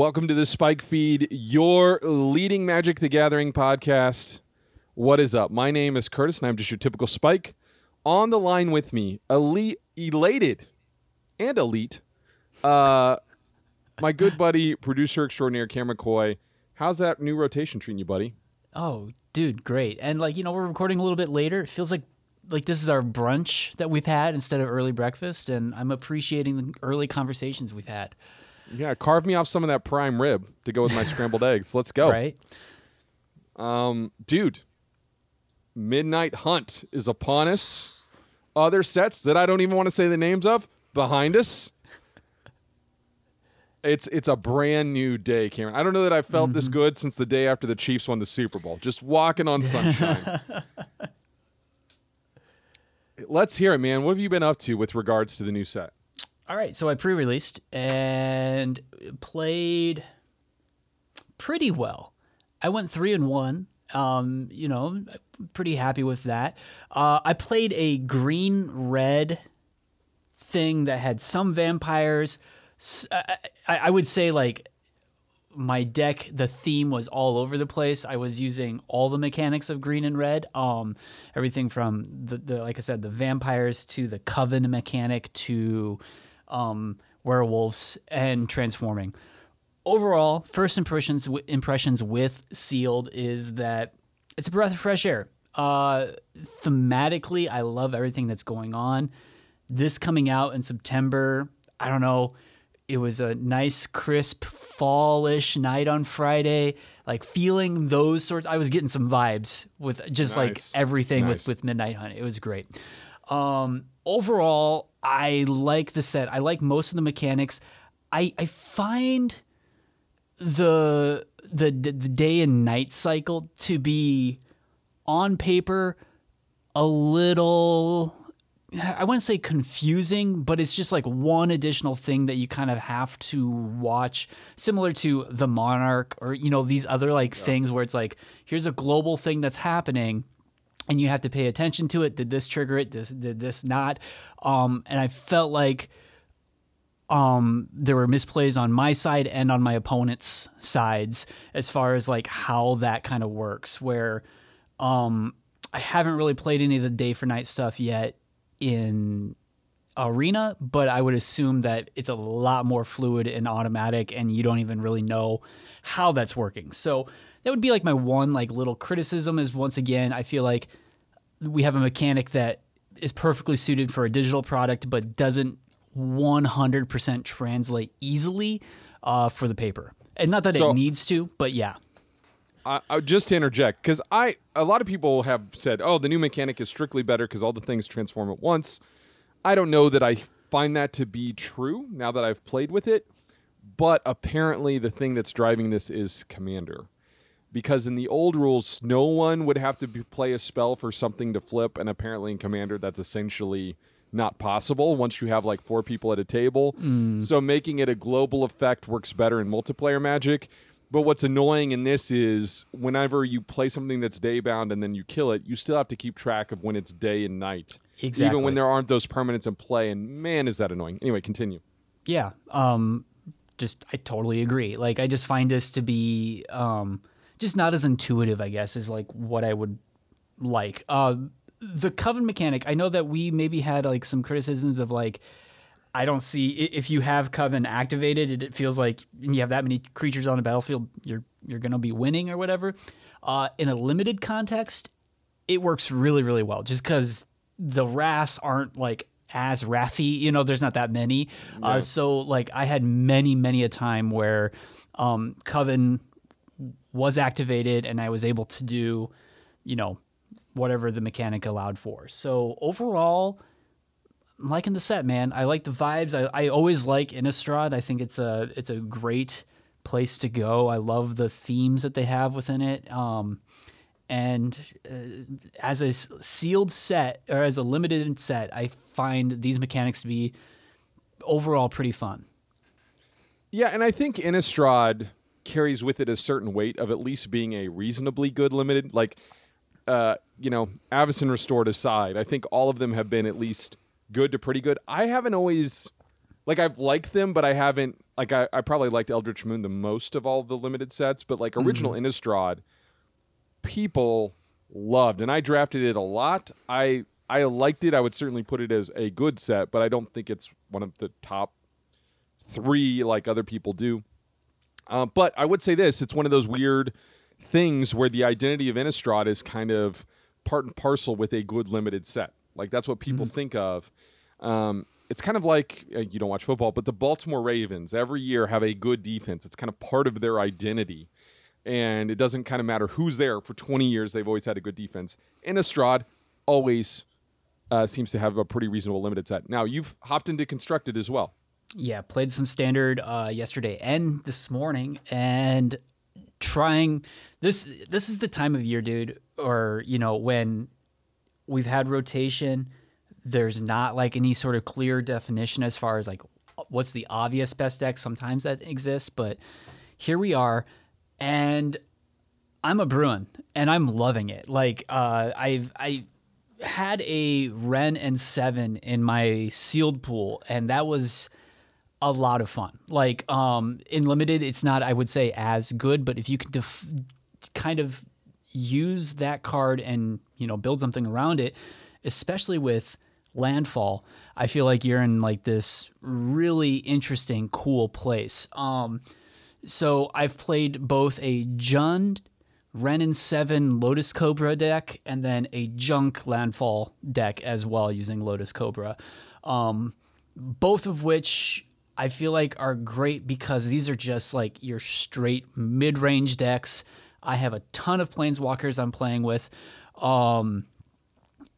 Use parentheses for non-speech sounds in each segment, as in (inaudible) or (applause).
Welcome to the Spike Feed, your leading Magic the Gathering podcast. What is up? My name is Curtis, and I'm just your typical Spike. On the line with me, elite, elated, and elite, uh, my good buddy, producer extraordinaire, Cameron McCoy. How's that new rotation treating you, buddy? Oh, dude, great. And like, you know, we're recording a little bit later. It feels like like this is our brunch that we've had instead of early breakfast and I'm appreciating the early conversations we've had. Yeah, carve me off some of that prime rib to go with my scrambled eggs. (laughs) Let's go. Right? Um, dude, Midnight Hunt is upon us. Other sets that I don't even want to say the names of behind us. It's it's a brand new day, Cameron. I don't know that I felt this good since the day after the Chiefs won the Super Bowl. Just walking on sunshine. (laughs) Let's hear it, man. What have you been up to with regards to the new set? All right, so I pre-released and played pretty well. I went three and one. Um, you know, pretty happy with that. Uh, I played a green red thing that had some vampires. I would say like my deck the theme was all over the place i was using all the mechanics of green and red um everything from the, the like i said the vampires to the coven mechanic to um werewolves and transforming. Overall first impressions impressions with sealed is that it's a breath of fresh air. Uh thematically i love everything that's going on. This coming out in september i don't know it was a nice crisp fallish night on friday like feeling those sorts i was getting some vibes with just like everything Nice. with with midnight hunt. It was great. Um overall i like the set. I like most of the mechanics. I i find the the the day and night cycle to be on paper a little I wouldn't say confusing, but it's just like one additional thing that you kind of have to watch, similar to the Monarch or you know these other like things where it's like here's a global thing that's happening, and you have to pay attention to it. Did this trigger it? Did, this not? Um, and I felt like um, there were misplays on my side and on my opponent's sides as far as like how that kind of works. Where um, I haven't really played any of the day for night stuff yet in arena, but I would assume that it's a lot more fluid and automatic, and you don't even really know how that's working. So that would be like my one like little criticism is once again I feel like we have a mechanic that is perfectly suited for a digital product, but doesn't 100% translate easily uh, for the paper. And not that So- it needs to, but yeah. I, I, just to interject, because I a lot of people have said, "Oh, the new mechanic is strictly better because all the things transform at once." I don't know that I find that to be true now that I've played with it, but apparently the thing that's driving this is commander, because in the old rules, no one would have to be, play a spell for something to flip, and apparently in commander, that's essentially not possible once you have like four people at a table. So making it a global effect works better in multiplayer magic. But what's annoying in this is whenever you play something that's day bound and then you kill it, you still have to keep track of when it's day and night. Exactly. Even when there aren't those permanents in play. And man, is that annoying. Anyway, continue. Yeah. Um just I totally agree. Like I just find this to be um just not as intuitive, I guess, as like what I would like. Uh the coven mechanic, I know that we maybe had like some criticisms of like I don't see if you have coven activated, it, feels like you have that many creatures on the battlefield, you're you're gonna be winning or whatever. Uh, in a limited context, it works really really well just because the wraths aren't like as wrathy you know there's not that many uh, so like i had many many a time where um, coven was activated and i was able to do you know whatever the mechanic allowed for. So overall I'm liking the set man. I like the vibes. I, I always like innistrad. I think it's a it's a great place to go. I love the themes that they have within it. Um, and uh, as a sealed set or as a limited set, I find these mechanics to be overall pretty fun. Yeah, and I think Innistrad carries with it a certain weight of at least being a reasonably good limited. Like, uh, you know, Avacyn Restored aside, I think all of them have been at least good to pretty good. I haven't always like I've liked them, but I haven't like I, I probably liked Eldritch Moon the most of all the limited sets. But like original Innistrad, people loved, and I drafted it a lot. I I liked it. I would certainly put it as a good set, but I don't think it's one of the top three like other people do. Uh, but I would say this: it's one of those weird things where the identity of Innistrad is kind of part and parcel with a good limited set. Like that's what people think of. Um, it's kind of like uh, you don't watch football, but the Baltimore Ravens every year have a good defense. It's kind of part of their identity, and it doesn't kind of matter who's there. For 20 years, they've always had a good defense. Innistrad always uh, seems to have a pretty reasonable limited set. Now you've hopped into constructed as well. Yeah, played some standard uh, yesterday and this morning, and trying this. This is the time of year, dude, or you know when we've had rotation. There's not like any sort of clear definition as far as like what's the obvious best deck. Sometimes that exists, but here we are, and I'm a Bruin, and I'm loving it. Like uh, I've I had a Wrenn and seven in my sealed pool, and that was a lot of fun. Like um, in limited, it's not I would say as good, but if you can def- kind of use that card and you know build something around it, especially with landfall, I feel like you're in like this really interesting, cool place. Um, so I've played both a Jund Wrenn and Seven Lotus Cobra deck and then a Junk Landfall deck as well using Lotus Cobra. Um, both of which I feel like are great because these are just like your straight mid range decks. I have a ton of planeswalkers I'm playing with. Um,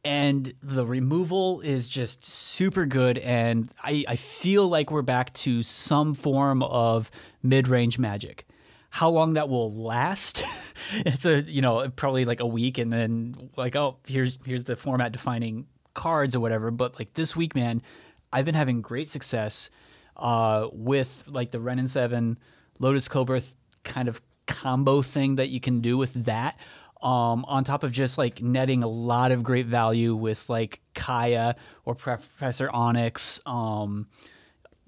and the removal is just super good. And I, I feel like we're back to some form of mid range magic. How long that will last? (laughs) it's a you know probably like a week, and then like oh here's here's the format defining cards or whatever. But like this week, man, I've been having great success uh, with like the Wrenn and Seven Lotus Cobra kind of combo thing that you can do with that. Um, on top of just like netting a lot of great value with like Kaya or Professor Onyx. Um,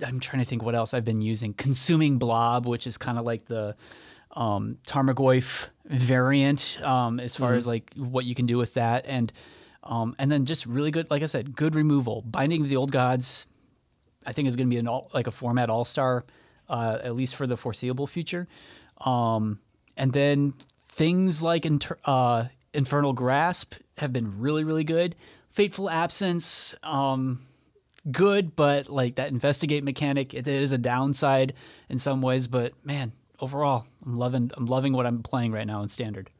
I'm trying to think what else I've been using. Consuming Blob, which is kind of like the um, Tarmogoyf variant um, as far as like what you can do with that, and um, and then just really good, like I said, good removal. Binding of the Old Gods, I think is going to be an all, like a format all star, uh, at least for the foreseeable future. Um, and then things like inter- uh, Infernal Grasp have been really, really good. Fateful Absence, um, good, but like that investigate mechanic, it is a downside in some ways. But man, overall, I'm loving, I'm loving what I'm playing right now in Standard.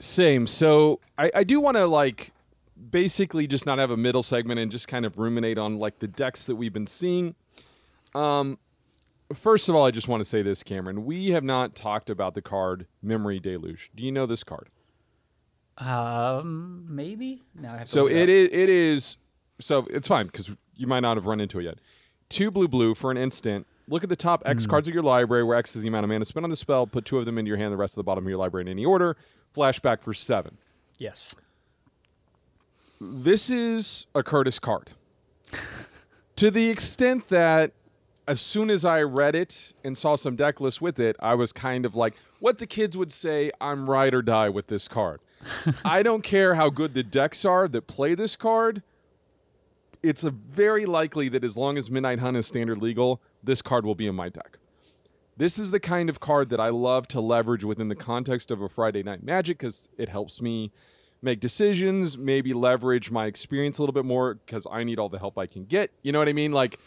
Same. So I, I do want to like basically just not have a middle segment and just kind of ruminate on like the decks that we've been seeing. Um, first of all, I just want to say this, Cameron. We have not talked about the card Memory Deluge. Do you know this card? Um, maybe. Now I have to So look it up. is. It is. So it's fine because you might not have run into it yet. Two blue blue for an instant. Look at the top X Hmm. cards of your library, where X is the amount of mana spent on the spell. Put two of them into your hand. The rest of the bottom of your library in any order. Flashback for seven. Yes. This is a Curtis card. to the extent that as soon as I read it and saw some deck lists with it, I was kind of like, what the kids would say, I'm ride or die with this card. (laughs) I don't care how good the decks are that play this card. It's a very likely that as long as Midnight Hunt is standard legal, this card will be in my deck. This is the kind of card that I love to leverage within the context of a Friday Night Magic because it helps me make decisions, maybe leverage my experience a little bit more because I need all the help I can get. You know what I mean? Like,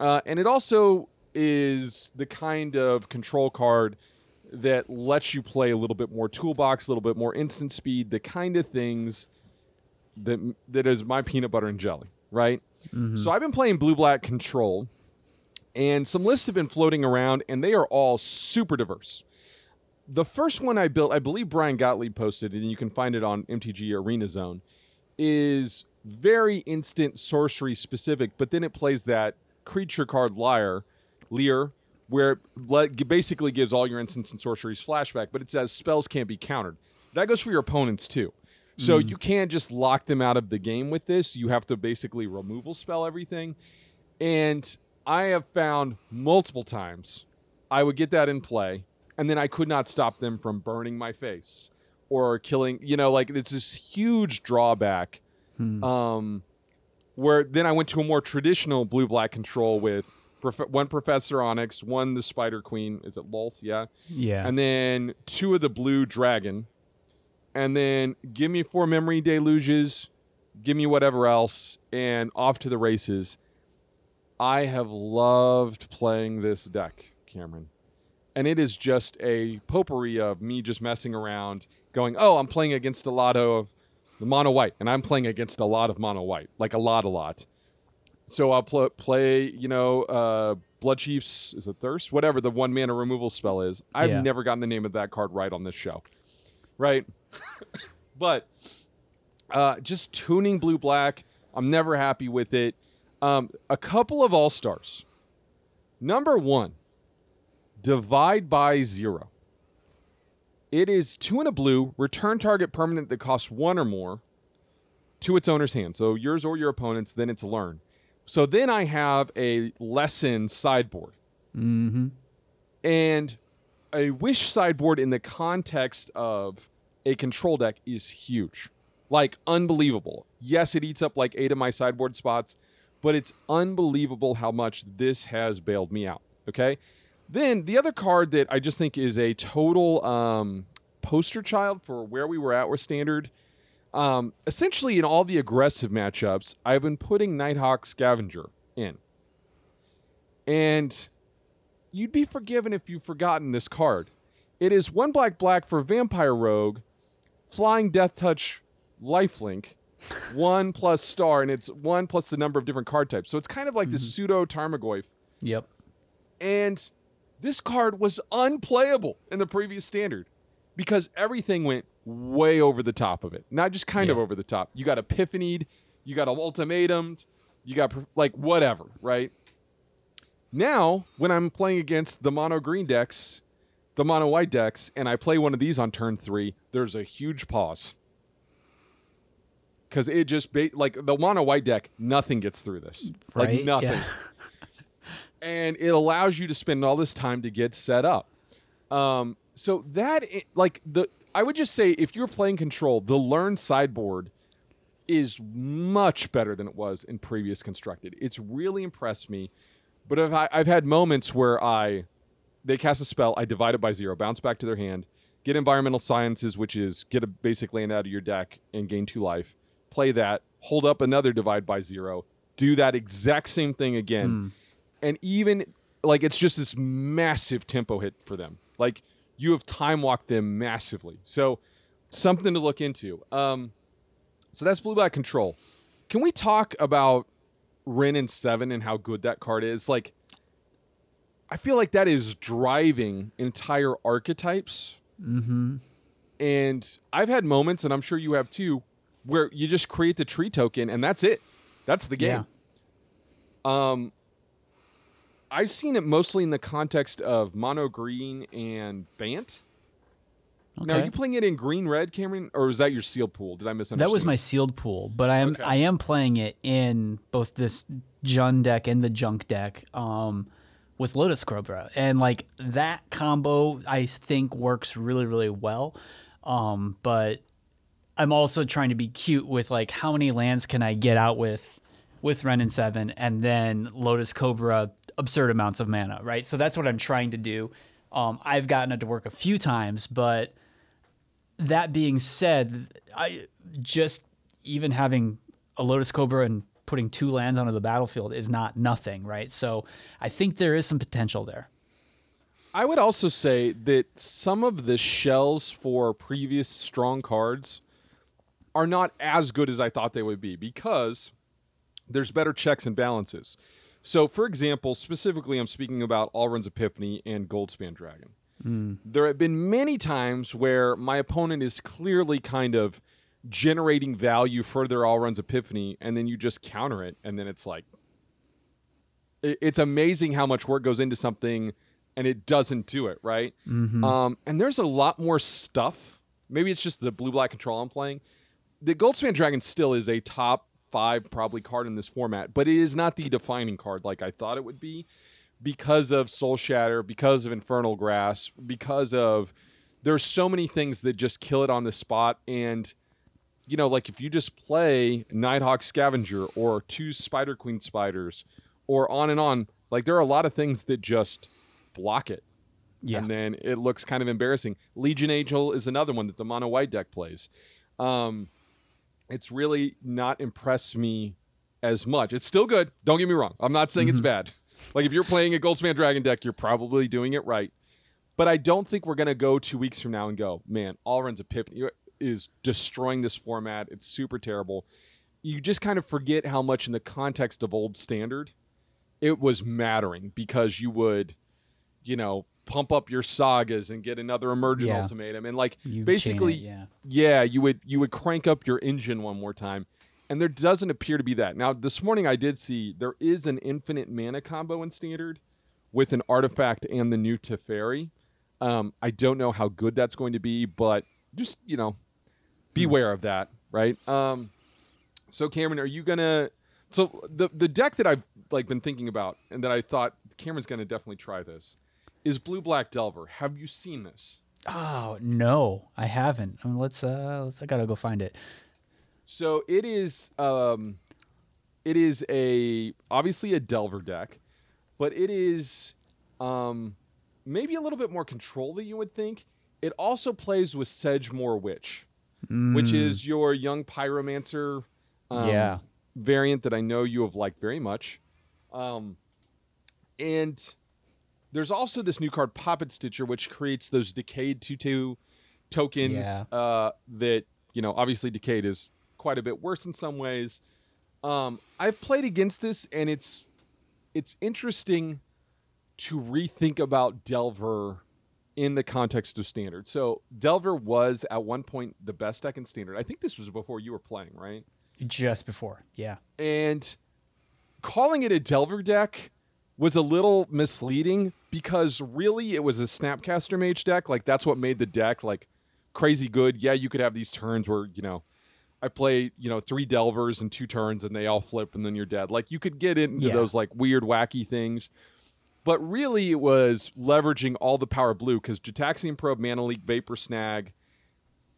uh, and it also is the kind of control card that lets you play a little bit more toolbox, a little bit more instant speed, the kind of things that that is my peanut butter and jelly, right? So I've been playing blue black control, and some lists have been floating around, and they are all super diverse. The first one I built, I believe Brian Gottlieb posted, and you can find it on MTG Arena Zone, is very instant sorcery specific, but then it plays that creature card Liar, Lear, where it basically gives all your instants and sorceries flashback, but it says spells can't be countered. That goes for your opponents too. So mm. you can't just lock them out of the game with this. You have to basically removal spell everything. And I have found multiple times I would get that in play, and then I could not stop them from burning my face or killing. You know, like it's this huge drawback. Um, where then I went to a more traditional blue black control with prof- one Professor Onyx, one the Spider Queen. Is it Lolth? Yeah. Yeah. And then two of the blue dragon. And then give me four memory deluges, give me whatever else, and off to the races. I have loved playing this deck, Cameron. And it is just a potpourri of me just messing around, going, oh, I'm playing against a lot of the mono white, and I'm playing against a lot of mono white, like a lot, a lot. So I'll pl- play, you know, uh, Bloodchief's, is it Thirst? Whatever the one mana removal spell is. I've Yeah. never gotten the name of that card right on this show. Right? (laughs) but uh, just tuning blue black, I'm never happy with it. Um, a couple of all stars. Number one, divide by zero. It is two and a blue, return target permanent that costs one or more to its owner's hand. So yours or your opponent's, then it's learn. So then I have a lesson sideboard. mm-hmm. And a wish sideboard in the context of a control deck is huge. Like unbelievable. Yes, it eats up like eight of my sideboard spots, but it's unbelievable how much this has bailed me out. Okay. Then the other card that I just think is a total um, poster child for where we were at with standard. Um, essentially, in all the aggressive matchups, I've been putting Nighthawk Scavenger in. And you'd be forgiven if you've forgotten this card. It is one black black for Vampire Rogue, Flying Death Touch Lifelink, (laughs) one plus star, and it's one plus the number of different card types. So it's kind of like this pseudo Tarmogoyf. Yep. And this card was unplayable in the previous standard because everything went way over the top of it. Not just kind of over the top. You got epiphanied, you got ultimatumed, you got like whatever, right? Now, when I'm playing against the mono green decks, the mono white decks, and I play one of these on turn three, there's a huge pause. Because it just, ba- like the mono white deck, nothing gets through this. Like nothing Yeah. (laughs) and it allows you to spend all this time to get set up. Um, so that like the I would just say if you're playing control, the learn sideboard is much better than it was in previous constructed. It's really impressed me. But I've, I've had moments where I they cast a spell, I divide it by zero, bounce back to their hand, get environmental sciences, which is get a basic land out of your deck and gain two life. Play that, hold up another divide by zero, do that exact same thing again, and even like it's just this massive tempo hit for them. Like you have time walked them massively. So something to look into. Um, so that's blue black control. Can we talk about Wrenn and Seven and how good that card is? Like, I feel like that is driving entire archetypes. Mm-hmm. And I've had moments, and I'm sure you have too, where you just create the tree token and that's it. That's the game. Um, I've seen it mostly in the context of mono green and Bant. Now, are you playing it in green red, Cameron, or is that your sealed pool? Did I misunderstand? That was my sealed pool, but I am Okay. I am playing it in both this Jund deck and the Junk deck um, with Lotus Cobra, and like that combo I think works really really well. Um, but I'm also trying to be cute with like how many lands can I get out with with Wrenn and Seven, and then Lotus Cobra absurd amounts of mana, right? So that's what I'm trying to do. Um, I've gotten it to work a few times, but that being said, I just even having a Lotus Cobra and putting two lands onto the battlefield is not nothing, right? So I think there is some potential there. I would also say that some of the shells for previous strong cards are not as good as I thought they would be because there's better checks and balances. So, for example, specifically, I'm speaking about Alrund's Epiphany and Goldspan Dragon. There have been many times where my opponent is clearly kind of generating value for their Alrund's Epiphany, and then you just counter it, and then it's like, it's amazing how much work goes into something and it doesn't do it right? Um, and there's a lot more stuff. Maybe it's just the blue black control i'm playing. The goldspan dragon still is a top five probably card in this format, but it is not the defining card like I thought it would be because of Soul Shatter, because of Infernal Grasp, because of there's so many things that just kill it on the spot. And you know, like if you just play Nighthawk Scavenger or two Spider Queen spiders or on and on, like there are a lot of things that just block it. Yeah. And then it looks kind of embarrassing. Legion Angel is another one that the mono white deck plays. Um, it's really not impressed me as much. It's still good. Don't get me wrong. I'm not saying it's mm-hmm. bad. Like if you're playing a Goldspan Dragon deck, you're probably doing it right. But I don't think we're gonna go two weeks from now and go, man, all Alrund's Epiphany is destroying this format. It's super terrible. You just kind of forget how much in the context of old standard it was mattering because you would, you know, pump up your sagas and get another emergent Yeah. ultimatum and like You basically it, yeah. yeah, you would you would crank up your engine one more time. And there doesn't appear to be that. Now, this morning I did see there is an infinite mana combo in standard with an artifact and the new Teferi. Um, I don't know how good that's going to be, but just, you know, beware of that, right? Um, so Cameron, are you gonna so the the deck that I've like been thinking about and that I thought Cameron's gonna definitely try this is blue black delver. Have you seen this? Oh no, I haven't. I mean, let's uh, let's. I gotta go find it. So it is um it is a obviously a Delver deck, but it is um maybe a little bit more control than you would think. It also plays with Sedgemoor Witch, which is your young pyromancer um, Yeah. variant that I know you have liked very much. Um and there's also this new card Poppet Stitcher which creates those decayed 2-2 tokens Yeah. uh that you know obviously decayed is quite a bit worse in some ways um i've played against this and it's it's interesting to rethink about delver in the context of standard so delver was at one point the best deck in standard i think this was before you were playing right Just before, yeah. and calling it a Delver deck was a little misleading because really it was a Snapcaster Mage deck. Like that's what made the deck like crazy good. Yeah, you could have these turns where you know I play you know three Delvers and two turns and they all flip and then you're dead. Like you could get into Yeah. those like weird wacky things. But really, it was leveraging all the power blue because Gitaxian Probe, Mana Leak, Vapor Snag,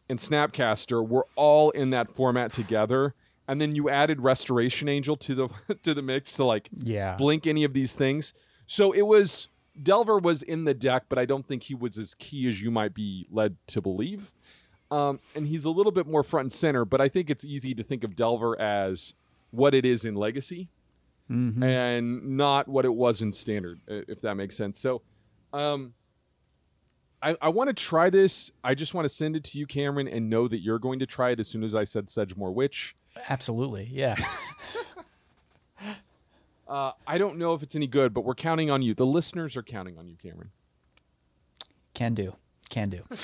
and Snapcaster were all in that format together. And then you added Restoration Angel to the (laughs) to the mix to like Yeah. blink any of these things. So it was Delver was in the deck, but I don't think he was as key as you might be led to believe. Um, and he's a little bit more front and center, but I think it's easy to think of Delver as what it is in Legacy and not what it was in Standard, if that makes sense. So, um, I, I want to try this. I just want to send it to you, Cameron, and know that you're going to try it as soon as I said Sedgemoor Witch. Absolutely, yeah. (laughs) (laughs) Uh, I don't know if it's any good, but we're counting on you. The listeners are counting on you, Cameron. Can do, can do. (laughs)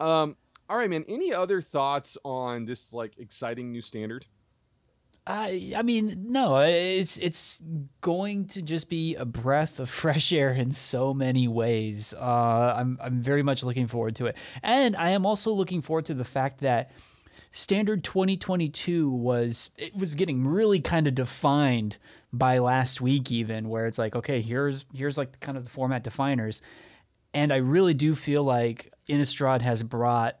Um, all right, man. Any other thoughts on this like exciting new standard? I I mean, no, it's it's going to just be a breath of fresh air in so many ways. Uh, I'm I'm very much looking forward to it, and I am also looking forward to the fact that standard 2022 was it was getting really kind of defined by last week, even where it's like, okay, here's here's like kind of the format definers, and I really do feel like Innistrad has brought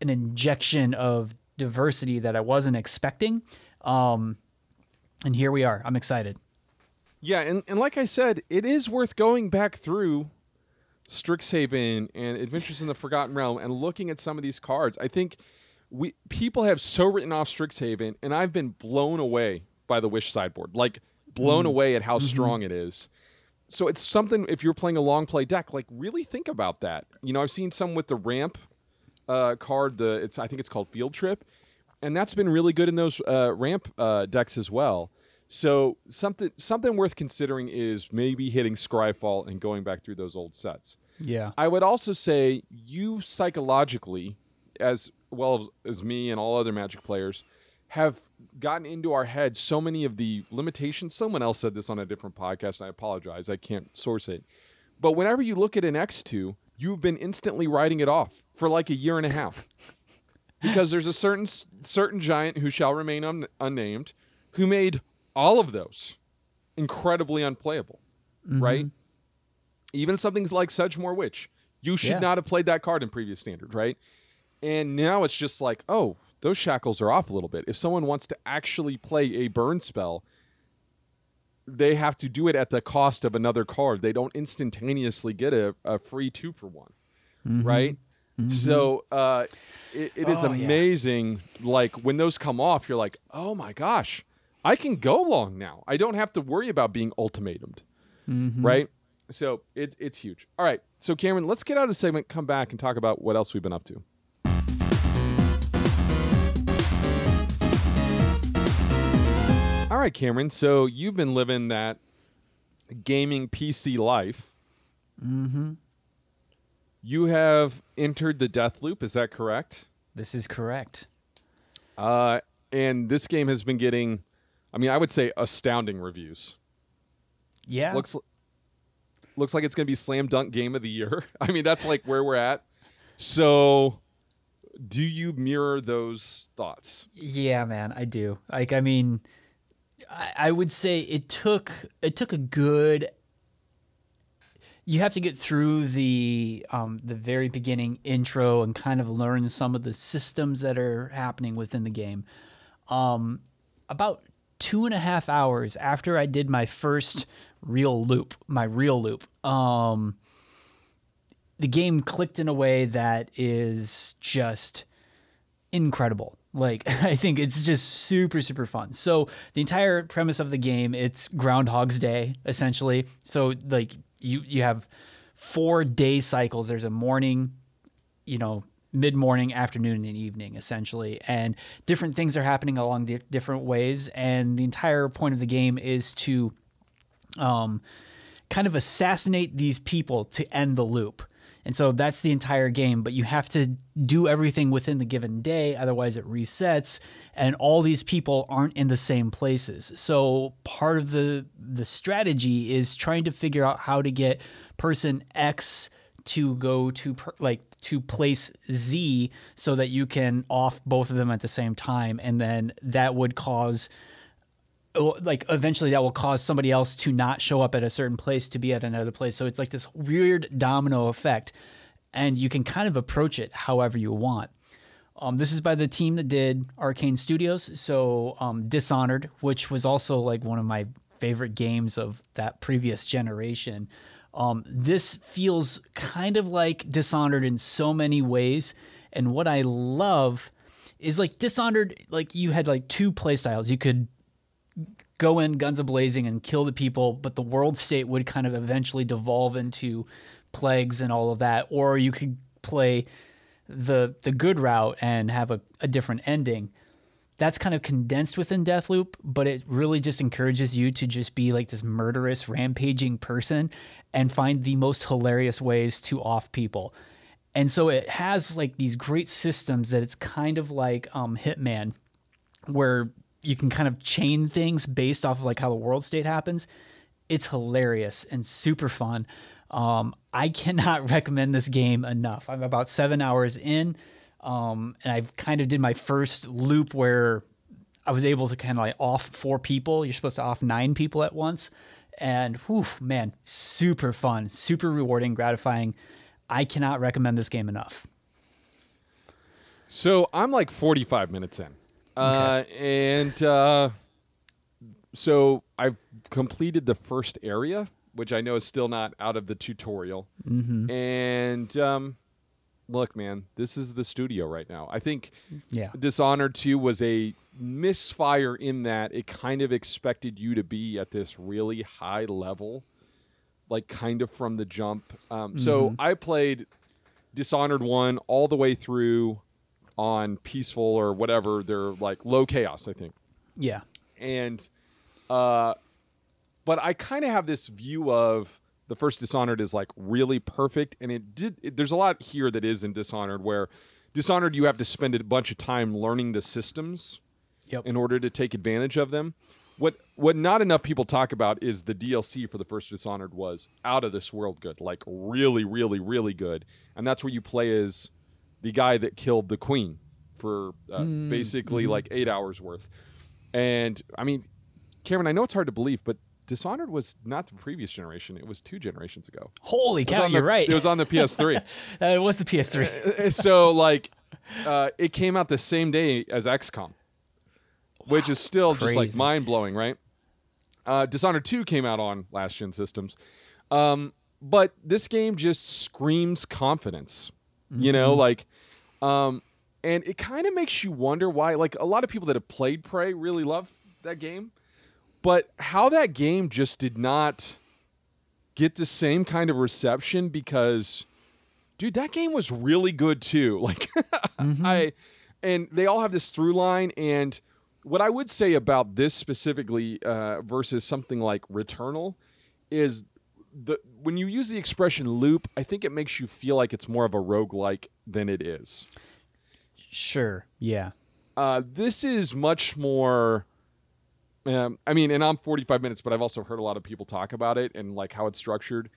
an injection of diversity that I wasn't expecting. Um, and here we are. I'm excited. Yeah, and, and like I said, it is worth going back through Strixhaven and Adventures in the Forgotten Realm and looking at some of these cards. I think we people have so written off Strixhaven, and I've been blown away by the Wish sideboard. Like blown away at how strong it is. So it's something if you're playing a long play deck, like really think about that. You know, I've seen some with the ramp uh, card. The it's I think it's called Field Trip, and that's been really good in those uh, ramp uh, decks as well. So something something worth considering is maybe hitting Scryfall and going back through those old sets. Yeah. I would also say you psychologically, as well as, me and all other Magic players, have gotten into our heads so many of the limitations. Someone else said this on a different podcast, and I apologize. I can't source it. But whenever you look at an X2, you've been instantly writing it off for like a year and a half. (laughs) because there's a certain certain giant who shall remain un, unnamed who made all of those incredibly unplayable, Mm-hmm. right? Even something like Sedgemoor Witch, you should Yeah. not have played that card in previous standard, right? And now it's just like, oh, those shackles are off a little bit. If someone wants to actually play a burn spell, they have to do it at the cost of another card. They don't instantaneously get a, a free two for one, right? So uh, it, it is Oh, yeah. amazing. Like when those come off, you're like, oh my gosh, I can go long now. I don't have to worry about being ultimatumed, right? So it's it's huge. All right, so Cameron, let's get out of the segment, come back, and talk about what else we've been up to. All right, Cameron. So you've been living that gaming PC life. Mm-hmm. You have entered the death loop. Is that correct? This is correct. Uh, and this game has been getting, I mean, I would say astounding reviews. Yeah. Looks looks like it's going to be slam dunk game of the year. (laughs) I mean, that's like where we're at. So, do you mirror those thoughts? Yeah, man, I do. Like, I mean, I, I would say it took it took a good. You have to get through the um, the very beginning intro and kind of learn some of the systems that are happening within the game. Um, about two and a half hours after I did my first real loop, my real loop, um, the game clicked in a way that is just incredible. Like (laughs) I think it's just super super fun. So the entire premise of the game it's Groundhog's Day essentially. So like you you have four day cycles. There's a morning, you know, mid morning, afternoon, and evening essentially, and different things are happening along di- different ways. And the entire point of the game is to um, kind of assassinate these people to end the loop. And so that's the entire game, but you have to do everything within the given day, otherwise it resets, and all these people aren't in the same places. So part of the the strategy is trying to figure out how to get person X to go to per, like to place Z so that you can off both of them at the same time, and then that would cause like eventually that will cause somebody else to not show up at a certain place to be at another place. So it's like this weird domino effect, and you can kind of approach it however you want. Um, this is by the team that did Arkane Studios, so um, Dishonored, which was also like one of my favorite games of that previous generation. Um, this feels kind of like Dishonored in so many ways, and what I love is like Dishonored, like you had like two playstyles. You could go in guns a blazing and kill the people, but the world state would kind of eventually devolve into plagues and all of that. Or you could play the the good route and have a, a different ending. That's kind of condensed within Deathloop, but it really just encourages you to just be like this murderous, rampaging person and find the most hilarious ways to off people. And so it has like these great systems that it's kind of like um, Hitman, where you can kind of chain things based off of like how the world state happens. It's hilarious and super fun. Um, I cannot (laughs) recommend this game enough. I'm about seven hours in, um, and I've kind of did my first loop where I was able to kind of like off four people. You're supposed to off nine people at once, and whew, man, super fun, super rewarding, gratifying. I cannot recommend this game enough. So I'm like 45 minutes in. Uh, and uh, so I've completed the first area, which I know is still not out of the tutorial. Mm-hmm. And um, look, man, this is the studio right now. I think Yeah. Dishonored 2 was a misfire in that it kind of expected you to be at this really high level, like kind of from the jump. Um, So I played Dishonored 1 all the way through on peaceful or whatever. They're like low chaos, I think Yeah. and uh but i kind of have this view of the first dishonored is like really perfect and it did it, there's a lot here that is in dishonored where dishonored you have to spend a bunch of time learning the systems Yep. in order to take advantage of them what what not enough people talk about is the DLC for the first Dishonored was out of this world good, like really, really, really good, and that's where you play as the guy that killed the queen for uh, Hmm, basically mm-hmm. like eight hours worth. And I mean, Cameron, I know it's hard to believe, but Dishonored was not the previous generation; it was two generations ago. Holy cow, you're the- right. It was on the PS3. Uh, it was the PS3. so like, uh, it came out the same day as XCOM, which is still just like mind blowing, right? Uh, Dishonored 2 came out on last gen systems. Um, but this game just screams confidence, you know, Mm-hmm. like, um, and it kind of makes you wonder why, like, a lot of people that have played Prey really love that game, but how that game just did not get the same kind of reception because, dude, that game was really good too. (laughs) Like, I, and they all have this through line. And what I would say about this specifically uh, versus something like Returnal is the when you use the expression loop, I think it makes you feel like it's more of a roguelike than it is. sure. Yeah. Uh, this is much more. Um, I mean, and I'm 45 minutes, but I've also heard a lot of people talk about it and like how it's structured.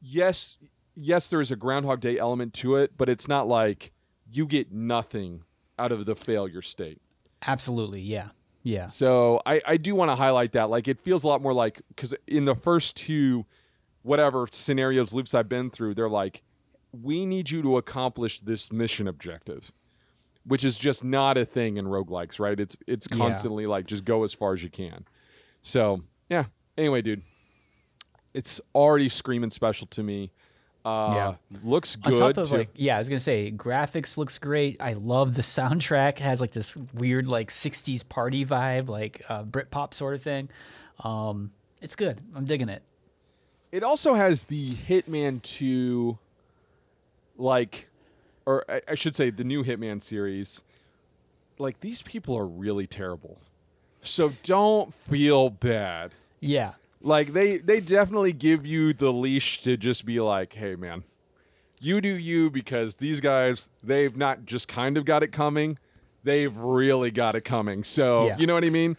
Yes, yes, there is a Groundhog Day element to it, but it's not like you get nothing out of the failure state. Absolutely. Yeah. Yeah. So I, I do want to highlight that. Like it feels a lot more like because in the first two, whatever scenarios loops I've been through, they're like, we need you to accomplish this mission objective, which is just not a thing in roguelikes, right? It's it's Yeah. constantly like just go as far as you can. So yeah. Anyway, dude, it's already screaming special to me. Uh, yeah, looks On good. top of too. like, yeah, I was gonna say graphics looks great. I love the soundtrack. It has like this weird like '60s party vibe, like uh, Britpop sort of thing. Um, it's good. I'm digging it. it also has the Hitman 2 like or I, I should say the new Hitman series. Like these people are really terrible. So don't feel bad. Yeah. Like they they definitely give you the leash to just be like, "Hey man, you do you because these guys they've not just kind of got it coming, they've really got it coming." So, Yeah. you know what I mean?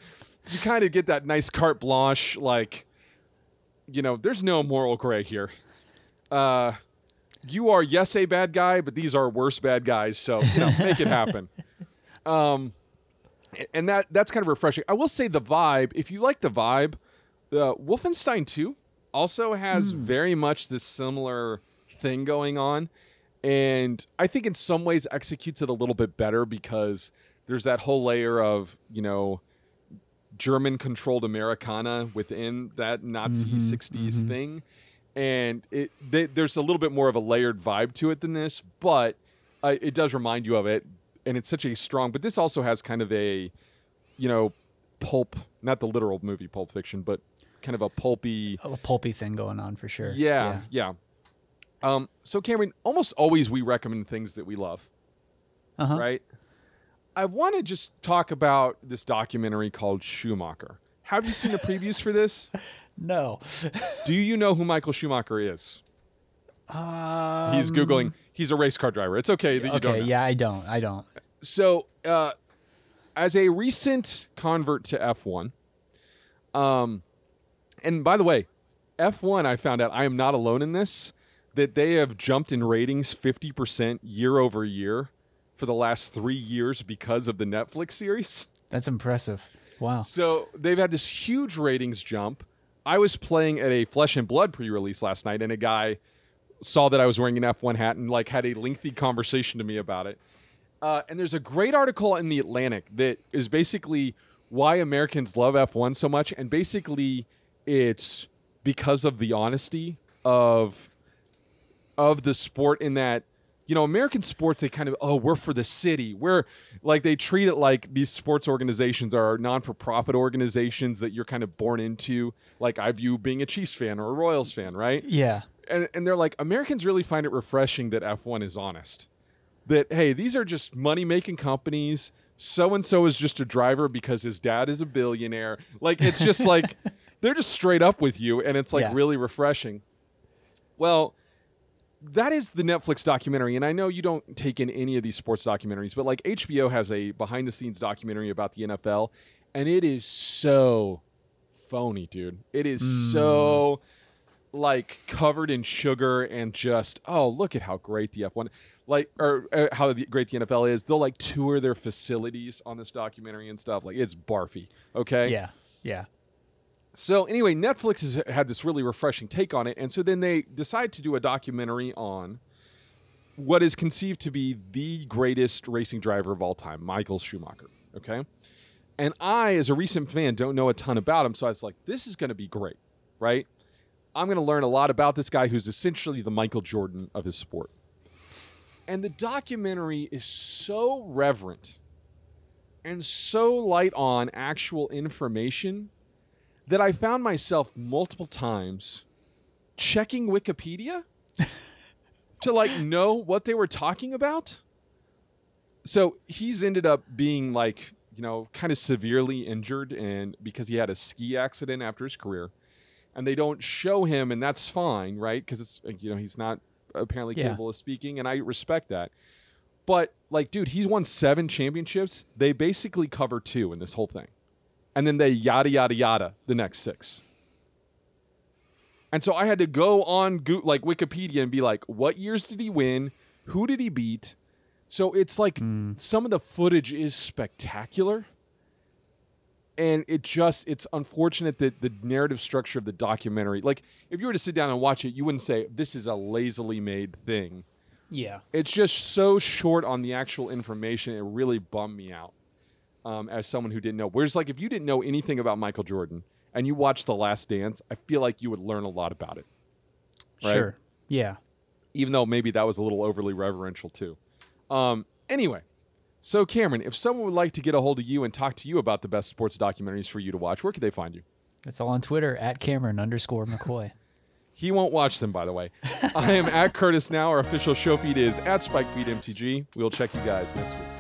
You kind of get that nice carte blanche like you know, there's no moral gray here. Uh you are yes a bad guy, but these are worse bad guys, so, you know, make it happen. (laughs) Um and that that's kind of refreshing. I will say the vibe, if you like the vibe, uh, Wolfenstein 2 also has very much this similar thing going on. And I think in some ways executes it a little bit better because there's that whole layer of, you know, German controlled Americana within that Nazi 60s thing. And it they, there's a little bit more of a layered vibe to it than this, but uh, it does remind you of it. And it's such a strong, but this also has kind of a, you know, pulp, not the literal movie Pulp Fiction, but kind of a pulpy. A pulpy thing going on for sure. Yeah, yeah. Um, so Cameron, almost always we recommend things that we love, Uh-huh. right? I want to just talk about this documentary called Schumacher. Have you seen the previews for this? (laughs) No. Do you know who Michael Schumacher is? Um, He's googling. He's a race car driver. It's okay that you don't. okay. Yeah, I don't. I don't. So, uh, as a recent convert to F1, um, and by the way, F1, I found out I am not alone in this, that they have jumped in ratings 50% year over year for the last three years because of the Netflix series. That's impressive. Wow. So they've had this huge ratings jump. I was playing at a Flesh and Blood pre-release last night, and a guy saw that I was wearing an F1 hat and like had a lengthy conversation to me about it. Uh, and there's a great article in the Atlantic that is basically why Americans love F1 so much, and basically it's because of the honesty of of the sport in that you know American sports they kind of oh we're for the city. We're like they treat it like these sports organizations are non-for-profit organizations that you're kind of born into. Like I view being a Chiefs fan or a Royals fan right? Yeah. and, and they're like Americans really find it refreshing that F1 is honest. That hey these are just money making companies. So and so is just a driver because his dad is a billionaire. Like it's just (laughs) like they're just straight up with you and it's like Yeah. really refreshing. Well that is the Netflix documentary, and I know you don't take in any of these sports documentaries, but like HBO has a behind the scenes documentary about the NFL, and it is so phony, dude. It is so like covered in sugar and just oh look at how great the F1 like or uh, how the- great the NFL is. They'll like tour their facilities on this documentary and stuff. Like it's barfy. Okay. Yeah. Yeah. So anyway, Netflix has had this really refreshing take on it, and so then they decide to do a documentary on what is conceived to be the greatest racing driver of all time, Michael Schumacher. Okay, and I, as a recent fan, don't know a ton about him, so I was like, this is going to be great, right? I'm going to learn a lot about this guy who's essentially the Michael Jordan of his sport. And the documentary is so reverent and so light on actual information that I found myself multiple times checking Wikipedia (laughs) to like know what they were talking about. So he's ended up being like, you know, kind of severely injured and because he had a ski accident after his career. And they don't show him and that's fine, right? Cuz it's you know, he's not apparently Yeah. capable of speaking and I respect that. But like dude, he's won 7 championships. They basically cover 2 in this whole thing and then they yada yada yada the next six. And so I had to go on like Wikipedia and be like, what years did he win? Who did he beat? So it's like mm. some of the footage is spectacular. And it just it's unfortunate that the narrative structure of the documentary, like if you were to sit down and watch it, you wouldn't say this is a lazily made thing Yeah. it's just so short on the actual information. It really bummed me out um, as someone who didn't know. Whereas, like, if you didn't know anything about Michael Jordan and you watched The Last Dance, I feel like you would learn a lot about it. Right? Sure. Yeah. Even though maybe that was a little overly reverential too. Um, anyway, so Cameron, if someone would like to get a hold of you and talk to you about the best sports documentaries for you to watch, where could they find you? That's all on Twitter at Cameron underscore McCoy. (laughs) He won't watch them, by the way. I am at Curtis now. Our official show feed is at SpikeFeedMTG. We'll check you guys next week.